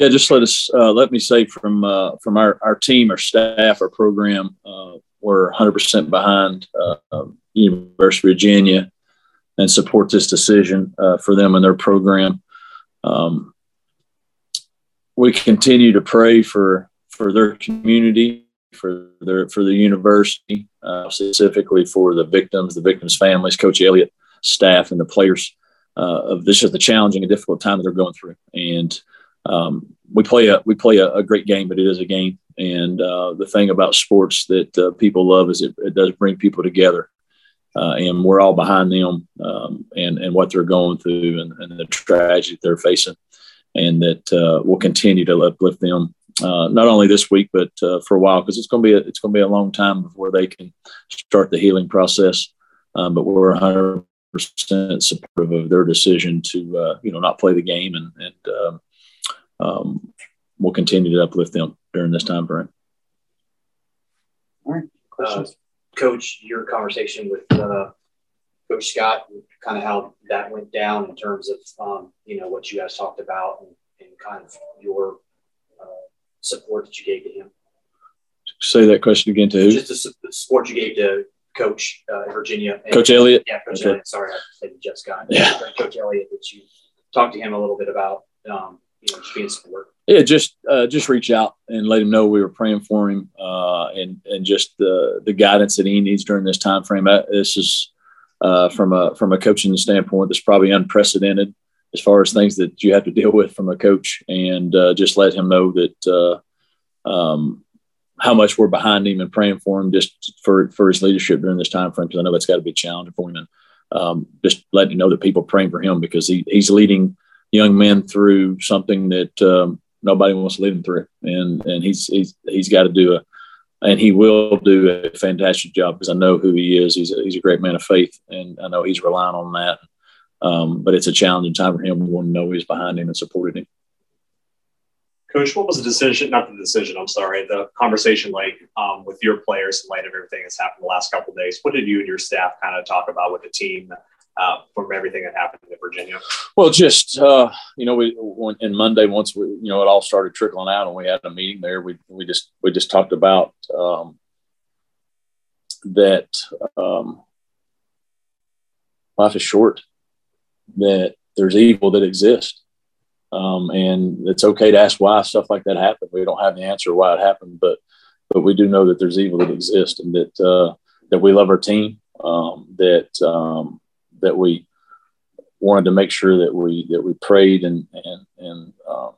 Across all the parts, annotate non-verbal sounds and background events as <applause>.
Yeah, just let us uh, let me say from uh, from our, our team, our staff, our program, uh, we're 100% behind uh, um, University of Virginia and support this decision uh, for them and their program. Um, we continue to pray for for their community, for their for the university, uh, specifically for the victims, the victims' families, Coach Elliott, staff, and the players. of this is the challenging and difficult time that they're going through, and um, we play a we play a, a, great game, but it is a game. And uh, the thing about sports that uh, people love is it, it, does bring people together, uh, and we're all behind them um, and and what they're going through and, and the tragedy they're facing, and that uh, we'll continue to uplift them. Uh, not only this week, but uh, for a while, because it's going to be a, it's going to be a long time before they can start the healing process. Um, but we're 100 percent supportive of their decision to you know not play the game and and um, we'll continue to uplift them during this time frame. All right. Uh, Coach, your conversation with uh, Coach Scott, kind of how that went down in terms of, um, you know, what you guys talked about and, and kind of your uh, support that you gave to him. Say that question again to who? Just the, the support you gave to Coach uh, Virginia. And, Coach Elliott? Yeah, Coach okay. Elliott. Sorry, I said Jeff Scott. Yeah. Coach Elliott, that you talked to him a little bit about um, you know, just being support? Yeah, just uh, just reach out and let him know we were praying for him, uh, and and just the the guidance that he needs during this time frame. Uh, this is uh, from a from a coaching standpoint, that's probably unprecedented as far as things that you have to deal with from a coach, and uh, just let him know that uh, um, how much we're behind him and praying for him, just for for his leadership during this time frame. Because I know that's got to be challenging for him, and um, just letting him know that people praying for him because he he's leading young men through something that um, nobody wants to lead them through, and and he's he's he's got to do a and he will do a fantastic job because I know who he is. He's a, he's a great man of faith, and I know he's relying on that. Um, but it's a challenging time for him. We want to know he's behind him and supported him. Coach, what was the decision? Not the decision. I'm sorry. The conversation like um, with your players in light of everything that's happened the last couple days. What did you and your staff kind of talk about with the team uh, from everything that happened in Virginia? Well, just uh, you know, we when, in Monday once we you know it all started trickling out and we had a meeting there. We we just we just talked about um, that um, life is short, that there's evil that exists. Um, and it's okay to ask why stuff like that happened. We don't have the answer why it happened, but but we do know that there's evil that exists and that uh, that we love our team, um, that um, that we wanted to make sure that we that we prayed and and and um,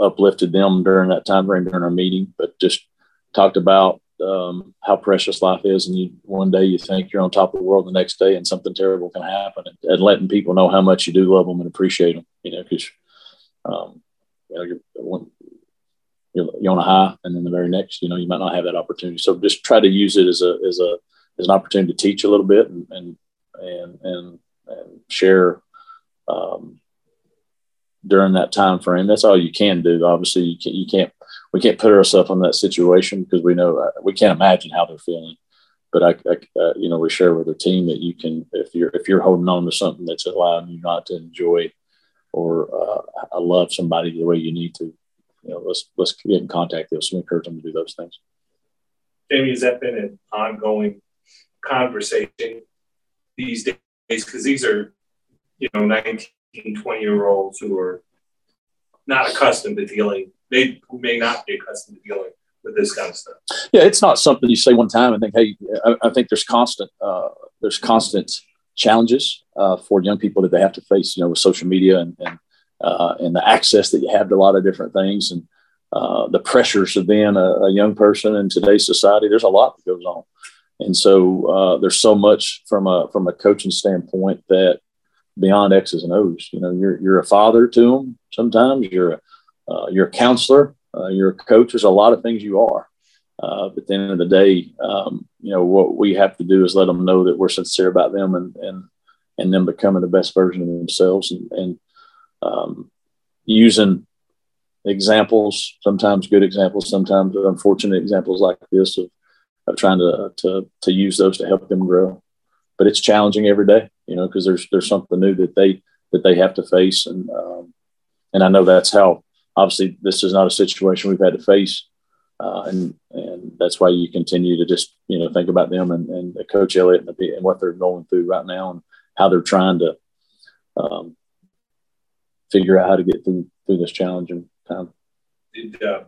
uplifted them during that time frame during our meeting, but just talked about um, how precious life is, and you one day you think you're on top of the world, the next day, and something terrible can happen, and, and letting people know how much you do love them and appreciate them, you know, because um, you know you're, you're, you're on a high, and then the very next, you know, you might not have that opportunity. So just try to use it as a as a as an opportunity to teach a little bit and, and and and and share um, during that time frame. That's all you can do. Obviously, you can't, you can't we can't put ourselves in that situation because we know uh, we can't imagine how they're feeling. But I, I uh, you know, we share with the team that you can if you're if you're holding on to something that's allowing you not to enjoy or uh, love somebody the way you need to, you know, let's let's get in contact with them. encourage them to do those things. Jamey, has that been an ongoing conversation these days because these are, you know, 19, 20 year olds who are not accustomed to dealing, they may not be accustomed to dealing with this kind of stuff. Yeah, it's not something you say one time and think, hey, I, I think there's constant, uh, there's constant challenges uh, for young people that they have to face, you know, with social media and, and, uh, and the access that you have to a lot of different things and uh, the pressures of being a, a, young person in today's society. There's a lot that goes on. And so uh, there's so much from a from a coaching standpoint that beyond X's and O's. You know, you're you're a father to them. Sometimes you're a uh, you're a counselor. Uh, you're a coach. There's a lot of things you are. Uh, but at the end of the day, um, you know what we have to do is let them know that we're sincere about them and and and them becoming the best version of themselves and, and um, using examples, sometimes good examples, sometimes unfortunate examples like this of of trying to to to use those to help them grow. But it's challenging every day, you know, because there's there's something new that they that they have to face, and um, and I know that's how obviously, this is not a situation we've had to face, uh, and and that's why you continue to just you know think about them and, and Coach Elliott and, the, and what they're going through right now and how they're trying to um, figure out how to get through through this challenging time. Did, uh,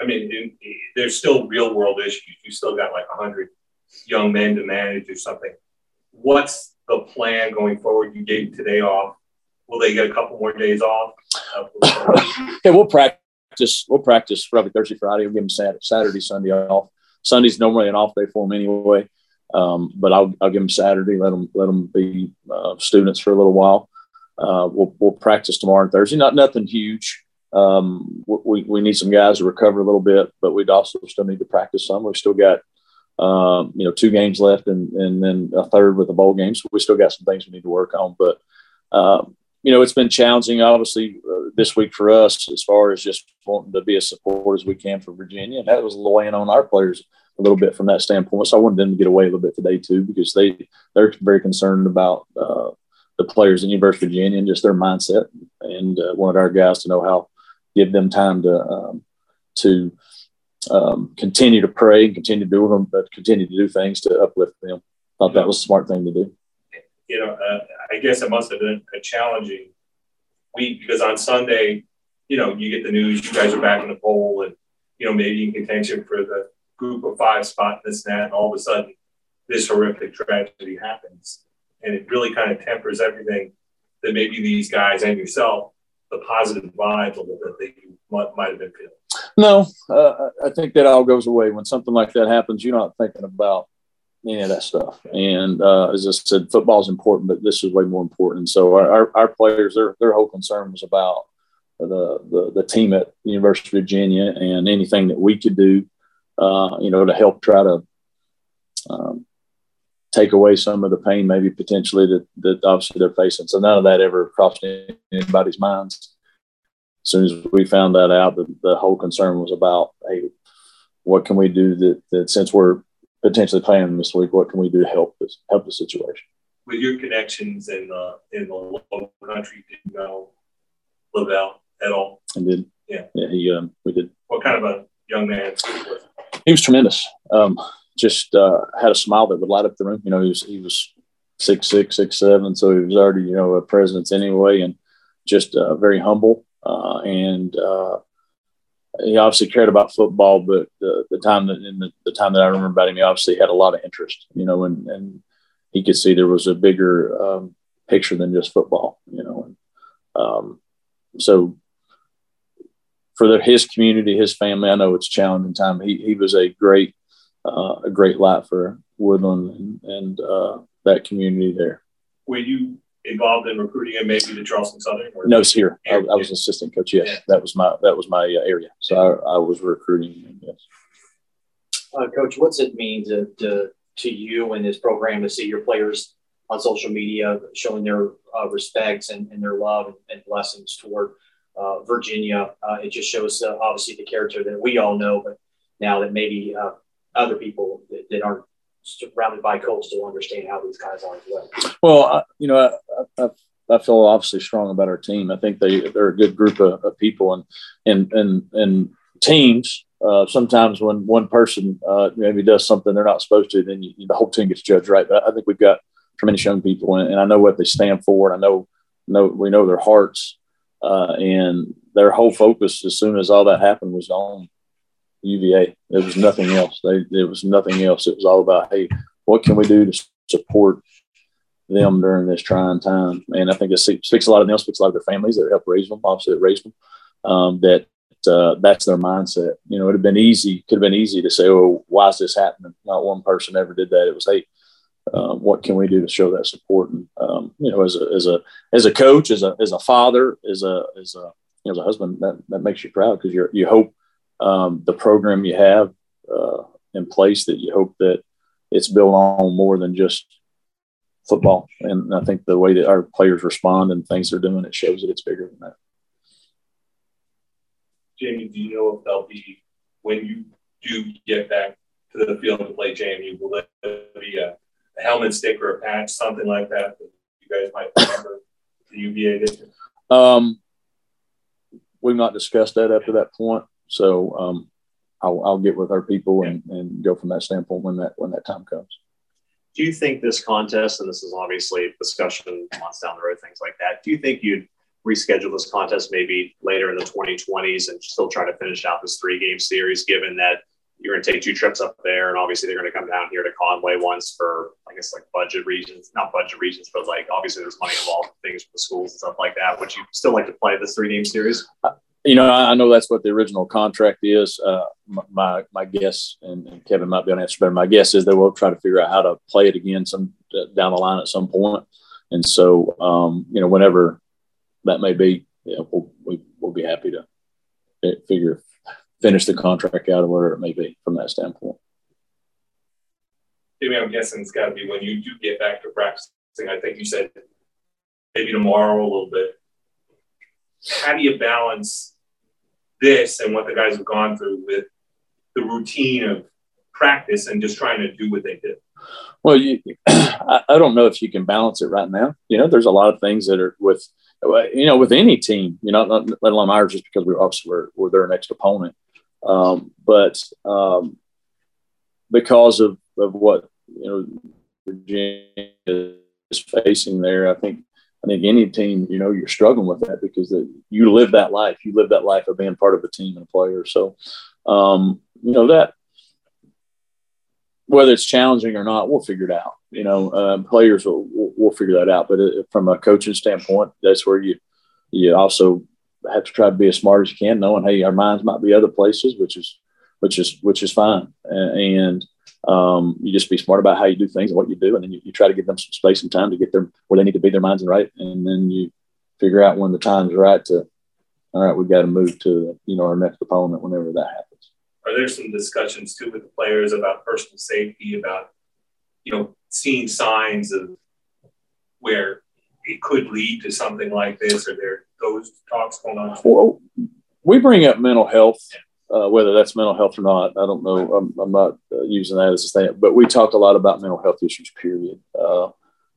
I mean, in, there's still real world issues. You still got like hundred young men to manage or something. What's the plan going forward? You gave today off. Will they get a couple more days off? <coughs> yeah, we'll practice. We'll practice probably Thursday, Friday. We'll give them Saturday, Saturday, Sunday off. Sunday's normally an off day for them anyway. Um, but I'll, I'll give them Saturday. Let them let them be uh, students for a little while. Uh, we'll we'll practice tomorrow and Thursday. Not nothing huge. Um, we, we need some guys to recover a little bit, but we'd also still need to practice some. We've still got um, you know two games left and and then a third with the bowl game, so we still got some things we need to work on. But um, you know, it's been challenging, obviously, uh, this week for us as far as just wanting to be as support as we can for Virginia. And that was weighing on our players a little bit from that standpoint. So I wanted them to get away a little bit today too, because they they're very concerned about uh, the players in University of Virginia and just their mindset, and uh, wanted our guys to know how give them time to um, to um, continue to pray and continue to do them, but continue to do things to uplift them. Thought that was a smart thing to do you know, uh, I guess it must have been a challenging week because on Sunday, you know, you get the news, you guys are back in the poll and, you know, maybe in contention for the group of five spot, this and that, and all of a sudden this horrific tragedy happens. And it really kind of tempers everything that maybe these guys and yourself, the positive vibe that they might, might have been feeling. No, uh, I think that all goes away when something like that happens. You're not thinking about any of that stuff. And uh, as I said, football is important, but this is way more important. So our, our, our, players, their their whole concern was about the, the the team at University of Virginia and anything that we could do, uh, you know, to help try to um, take away some of the pain, maybe potentially that that obviously they're facing. So none of that ever crossed anybody's minds. As soon as we found that out, the, the whole concern was about, hey, what can we do that, that since we're potentially playing this week. What can we do to help this help the situation? With your connections in the in the local country, did you know Lavel at all? I did. Yeah, yeah. He um, we did. What kind of a young man? He was tremendous. Um, just uh, had a smile that would light up the room. You know, he was he was six six six seven, so he was already you know a presence anyway, and just uh, very humble uh, and uh, he obviously cared about football, but the, the time that in the, the, time that I remember about him, he obviously had a lot of interest, you know, and, and he could see there was a bigger um, picture than just football, you know. And, um, so for the, his community, his family, I know it's a challenging time. He, he was a great, uh, a great lot for Woodland and, and uh, that community there. Were you involved in recruiting and maybe the Charleston Southern? Or no, it's here. I, I, was assistant coach. Yes, yeah. that was my that was my uh, area. So I, I, was recruiting. Yes. Uh, coach, what's it mean to, to to you and this program to see your players on social media showing their uh, respects and, and, their love and, and blessings toward uh, Virginia? Uh, it just shows uh, obviously the character that we all know, but now that maybe other people that, that aren't surrounded by coastal understand how these guys are as well. Well, I, you know, I, I, I, feel obviously strong about our team. I think they they're a good group of, of people, and and and and teams. Uh, sometimes when one person uh, maybe does something they're not supposed to, then you, the whole team gets judged right. But I think we've got tremendous young people, and, and I know what they stand for. And I know know we know their hearts, uh, and their whole focus as soon as all that happened was on UVA. There was nothing else. They, there was nothing else. It was all about, hey, what can we do to support them during this trying time? And I think it speaks a lot of them, speaks a lot of their families that help raise them, obviously that raised them. Um, that uh, that's their mindset. You know, it'd have been easy, could have been easy to say, oh, why is this happening? Not one person ever did that. It was, hey, um, what can we do to show that support? And um, you know, as a as a as a coach, as a as a father, as a as a you know, as a husband, that, that makes you proud because you you hope um, the program you have uh, in place that you hope that it's built on more than just football. And I think the way that our players respond and things they're doing, it shows that it's bigger than that. Jamey, do you know if they'll be, when you do get back to the field to play JMU, will there be a, a helmet sticker, a patch, something like that that you guys might remember the UVA did? Um, we've not discussed that up to that point. So um, I'll, I'll get with our people and, and go from that standpoint when that when that time comes. Do you think this contest, and this is obviously discussion months down the road, things like that, do you think you'd reschedule this contest maybe later in the 2020s and still try to finish out this three game series, given that you're going to take two trips up there, and obviously they're going to come down here to Conway once for, I guess, like budget reasons, not budget reasons, but like obviously there's money involved, things for the schools and stuff like that. Would you still like to play this three game series? You know, I know that's what the original contract is. Uh, my my guess, and, Kevin might be able to answer better. My guess is they will try to figure out how to play it again some uh, down the line at some point. And so, um, you know, whenever that may be, know, we'll, we, will be happy to figure finish the contract out or whatever it may be from that standpoint. Jimmy, I'm guessing it's got to be when you do get back to practicing. I think you said maybe tomorrow a little bit. How do you balance this and what the guys have gone through with the routine of practice and just trying to do what they did? Well, you, <clears throat> I, don't know if you can balance it right now. You know, there's a lot of things that are with, you know, with any team. You know, let alone ours, just because we're obviously we're, we're their next opponent. Um, but um, because of, of what you know Virginia is facing there, I think I think any team, you know, you're struggling with that because the, you live that life. You live that life of being part of a team and a player. So, um, you know that whether it's challenging or not, we'll figure it out. You know, uh, players will we'll, we'll, figure that out. But uh, from a coaching standpoint, that's where you you also have to try to be as smart as you can, knowing hey, our minds might be other places, which is which is which is fine, and um, you just be smart about how you do things and what you do, and then you, you, try to give them some space and time to get them where they need to be, their minds and right, and then you figure out when the time's right to, all right, we've got to move to you know our next opponent whenever that happens. Are there some discussions too with the players about personal safety, about you know seeing signs of where it could lead to something like this? Are there those talks going on? Well, we bring up mental health, uh, whether that's mental health or not. I don't know. I'm, I'm not uh, using that as a thing, but we talk a lot about mental health issues. Period. Uh,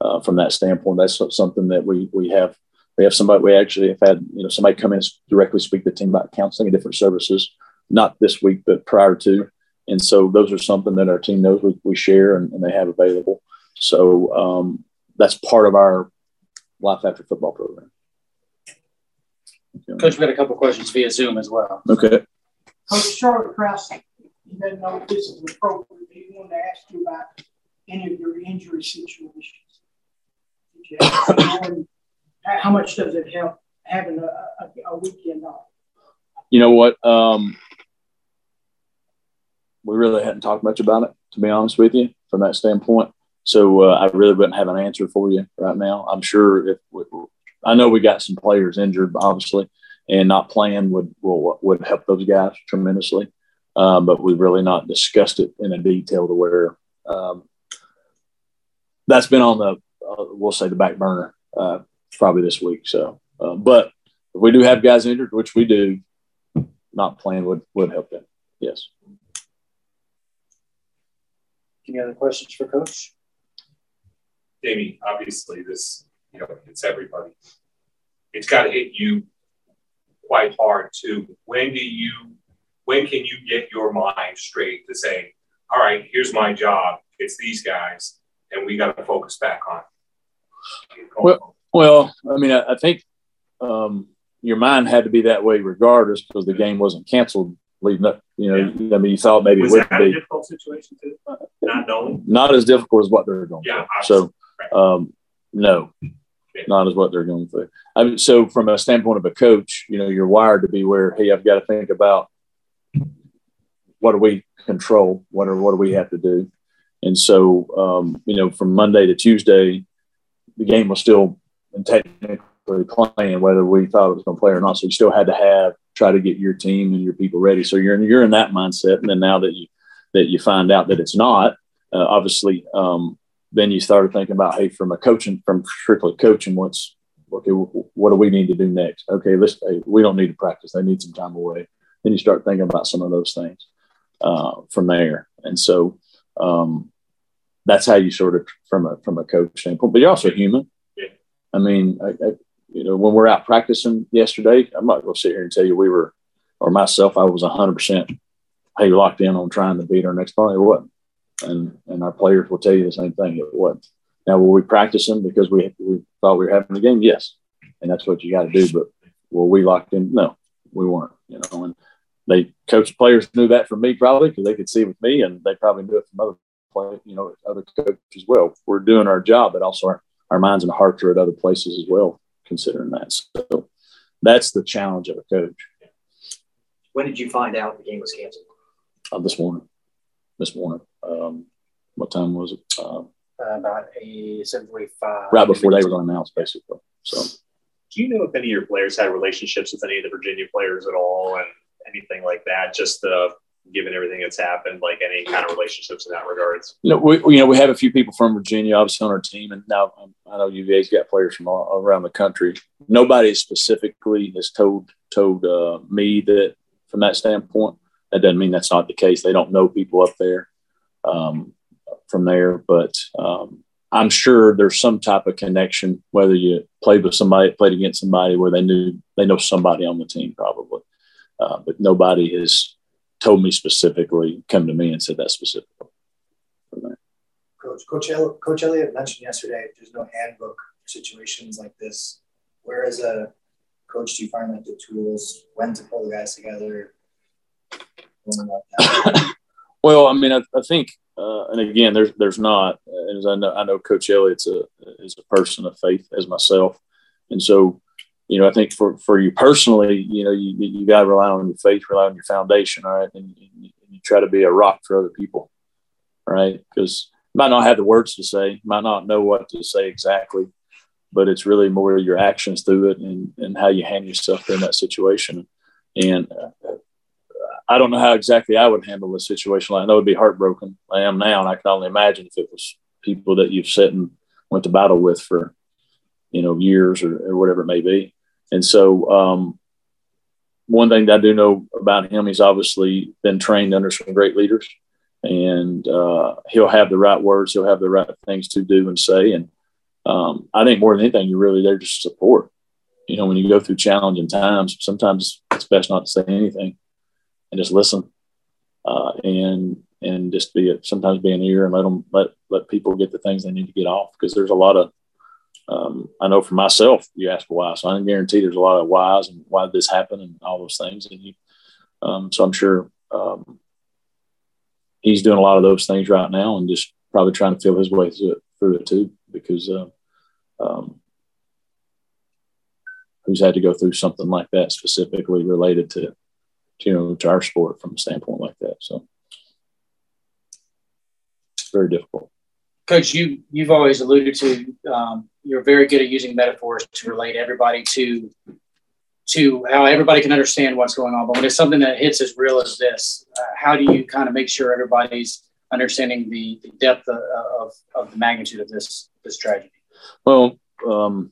uh from that standpoint, that's something that we we have. We have somebody. We actually have had you know somebody come in and directly speak to the team about counseling and different services. Not this week, but prior to. And so those are something that our team knows we, we share and, and they have available. So um, that's part of our life after football program. Coach, we got a couple questions via Zoom as well. Okay. Coach Charlotte Krause, you didn't know if this is appropriate. He wanted to ask you about any of your injury situations. How much does it help having a, a, a weekend off? You know what? Um, we really hadn't talked much about it, to be honest with you, from that standpoint. So uh, I really wouldn't have an answer for you right now. I'm sure if we, I know we got some players injured, obviously, and not playing would will, would help those guys tremendously. Um, but we've really not discussed it in a detail to where um, that's been on the uh, we'll say the back burner uh, probably this week. So, uh, but if we do have guys injured, which we do, not playing would would help them. Yes. Any other questions for Coach? Jamey, obviously this, you know, it's everybody. It's got to hit you quite hard to When do you, when can you get your mind straight to say, all right, here's my job. It's these guys, and we got to focus back on. Well, well, I mean, I, I think um, your mind had to be that way regardless because the game wasn't canceled leading up. You know, yeah. I mean, you thought maybe was it would be a difficult situation too, not knowing. Not as difficult as what they're going. Yeah. So um, no, not as what they're going through. I mean, so from a standpoint of a coach, you know, you're wired to be where, hey, I've got to think about what do we control, what are what do we have to do, and so um, you know, from Monday to Tuesday, the game was still technically playing, whether we thought it was going to play or not. So you still had to have try to get your team and your people ready. So you're in, you're in that mindset, and then now that you that you find out that it's not, uh, obviously um, then you started thinking about, hey, from a coaching, from strictly coaching, what's okay? What do we need to do next? Okay, let's. Hey, we don't need to practice. They need some time away. Then you start thinking about some of those things uh, from there, and so um, that's how you sort of from a from a coach standpoint. But you're also human. I mean, I, I, you know, when we're out practicing yesterday, I'm not going to sit here and tell you we were, or myself, I was 100% hey, locked in on trying to beat our next opponent. It wasn't. And, and our players will tell you the same thing. It wasn't. Now, were we practicing because we, we thought we were having the game? Yes. And that's what you got to do. But were we locked in? No, we weren't, you know, and they coach players knew that from me probably because they could see with me and they probably knew it from other players, you know, other coaches as well. We're doing our job, but also our, our minds and hearts are at other places as well, considering that. So that's the challenge of a coach. When did you find out the game was canceled? Uh, this morning. This morning. Um, what time was it? Uh, uh, about a seven forty-five. Right before they were going to announce, basically. So. Do you know if any of your players had relationships with any of the Virginia players at all, and anything like that? Just uh, given everything that's happened, like any kind of relationships in that regards? You know, we you know we have a few people from Virginia, obviously on our team, and now um, I know UVA's got players from all around the country. Nobody specifically has told told uh, me that from that standpoint. That doesn't mean that's not the case. They don't know people up there um, from there, but um, I'm sure there's some type of connection. Whether you played with somebody, played against somebody, where they knew they know somebody on the team, probably. Uh, but nobody has told me specifically, come to me and said that specifically. Coach, Coach, El- Coach Elliott mentioned yesterday there's no handbook situations like this. Where as a coach do you find like the tools, when to pull the guys together? <coughs> well, I mean, I, I think, uh, and again, there's there's not, as I know, I know Coach Elliott's a is a person of faith as myself, and so, you know, I think for for you personally, you know, you you got to rely on your faith, rely on your foundation, all right, and, and you try to be a rock for other people, right? Because might not have the words to say, might not know what to say exactly, but it's really more your actions through it and, and how you handle yourself in that situation. And uh, I don't know how exactly I would handle a situation like that. I would be heartbroken. I am now, and I can only imagine if it was people that you've sat and went to battle with for, you know, years or, or whatever it may be. And so, um, one thing that I do know about him, he's obviously been trained under some great leaders, and uh, he'll have the right words, he'll have the right things to do and say. And um, I think more than anything, you're really there to support. You know, when you go through challenging times, sometimes it's best not to say anything and just listen uh, and and just be a, sometimes be an ear and let them let let people get the things they need to get off because there's a lot of um, I know for myself you ask why so I guarantee there's a lot of whys and why did this happen and all those things and you um, so I'm sure um, he's doing a lot of those things right now and just probably trying to feel his way through it, through it too because uh, um, who's had to go through something like that specifically related to you know, to our sport from a standpoint like that. So it's very difficult. Coach, you you've always alluded to um, you're very good at using metaphors to relate everybody to to how everybody can understand what's going on. But when it's something that hits as real as this, uh, how do you kind of make sure everybody's understanding the, the depth of, of, of, the magnitude of this this tragedy? Well, um,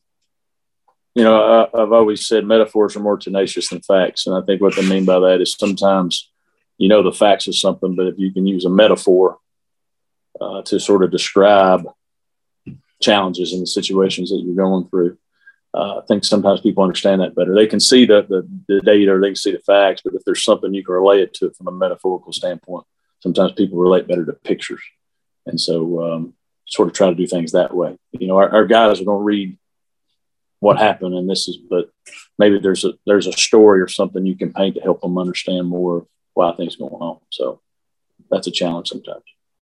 you know, I, have always said metaphors are more tenacious than facts. And I think what they mean by that is sometimes you know the facts is something, but if you can use a metaphor uh, to sort of describe challenges and the situations that you're going through, uh, I think sometimes people understand that better. They can see the, the, the data or they can see the facts, but if there's something you can relate it to from a metaphorical standpoint, sometimes people relate better to pictures. And so, um, sort of try to do things that way. You know, our, our guys are going to read what happened and this is but maybe there's a there's a story or something you can paint to help them understand more why things going on. So that's a challenge sometimes